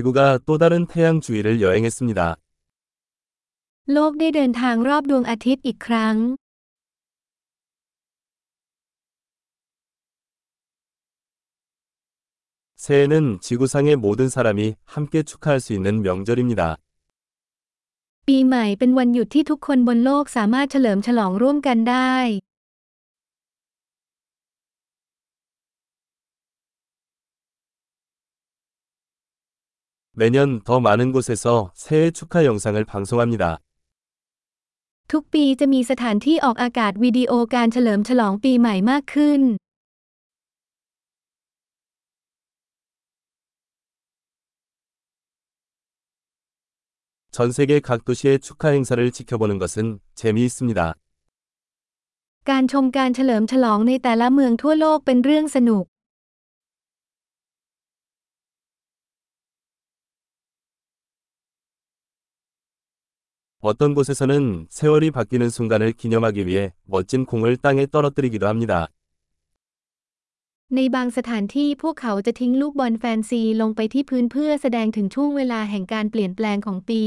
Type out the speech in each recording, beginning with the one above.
지구가 또 다른 태양 주위를 여행했습니다. โลกได้เดินทางรอบดวงอาทิตย์อีกครั้ง 새해는 지구상의 모든 사람이 함께 축하할 수 있는 명절입니다. ปีใหม่เป็นวันหยุดที่ทุกคนบนโลกสามารถเฉลิมฉลองร่วมกันได้ 매년 더 많은 곳에서 새해 축하 영상을 방송합니다. ทุกปีจะมีสถานที่ออกอากาศวิดีโอการเฉลิมฉลองปีใหม่มากขึ้น 전 세계 각 도시의 축하 행사를 지켜보는 것은 재미있습니다. การชมการเฉลิมฉลองในแต่ละเมืองทั่วโลกเป็นเรื่องสนุก 어떤 곳에서는 세월이 바뀌는 순간을 기념하기 위해 멋진 공을 땅에 떨어뜨리기도 합니다. ในบางสถานที่พวกเขาจะทิ้งลูกบอลแฟนซีลงไปที่พื้นเพื่อแสดงถึงช่วงเวลาแห่งการเปลี่ยนแปลงของปี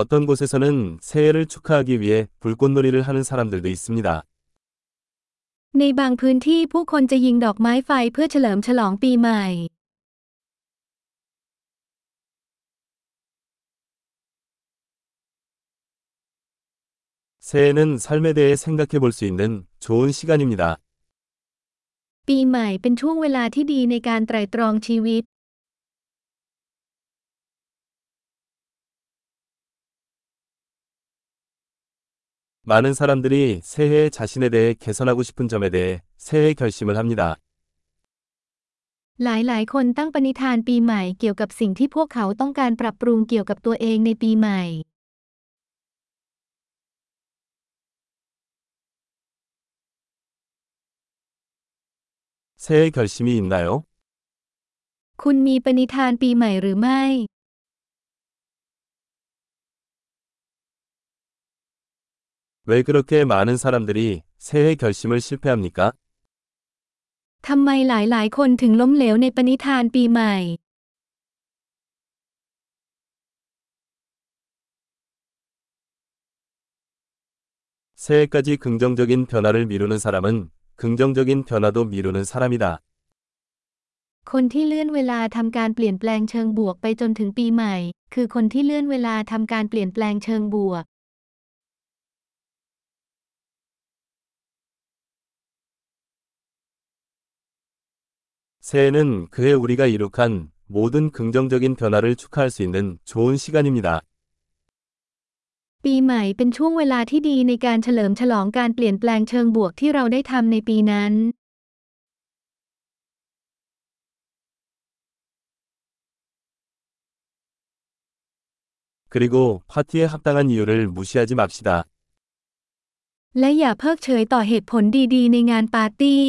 어떤 곳에서는 새해를 축하하기 위해 불꽃놀이를 하는 사람들도 있습니다. ในบางพื้นที่ผู้คนจะยิงดอกไม้ไฟเพื่อเฉลิมฉลองปีใหม่ 새해는 삶에 대해 생각해 볼 수 있는 좋은 시간입니다. ปีใหม่เป็นช่วงเวลาที่ดีในการไตร่ตรองชีวิต 많은 사람들이 새해에 자신에 대해 개선하고 싶은 점에 대해 새해 결심을 합니다. หลายๆ คนตั้งปณิธานปีใหม่เกี่ยวกับสิ่งที่พวกเขาต้องการปรับปรุงเกี่ยวกับตัวเองในปีใหม่ 새해 결심이 있나요? คุณมีปณิธานปีใหม่หรือไม่ 왜 그렇게 많은 사람들이 새해 결심을 실패합니까? ทำไมหลายๆ คนถึงล้มเหลวในปณิธานปีใหม่ 새해까지 긍정적인 변화를 미루는 사람은 긍정적인 변화도 미루는 사람이다. คนที่เลื่อนเวลาทำการเปลี่ยนแปลงเชิงบวกไปจนถึงปีใหม่ คือคนที่เลื่อนเวลาทำการเปลี่ยนแปลงเชิงบวก 새해는 그해 우리가 이룩한 모든 긍정적인 변화를 축하할 수 있는 좋은 시간입니다. ปีใหม่เป็นช่วงเวลาที่ดีในการเฉลิมฉลองการเปลี่ยนแปลงเชิงบวกที่เราได้ทำในปีนั้น 그리고 파티에 합당한 이유를 무시하지 맙시다. และอย่าเพิกเฉยต่อเหตุผลดีๆ ในงานปาร์ตี้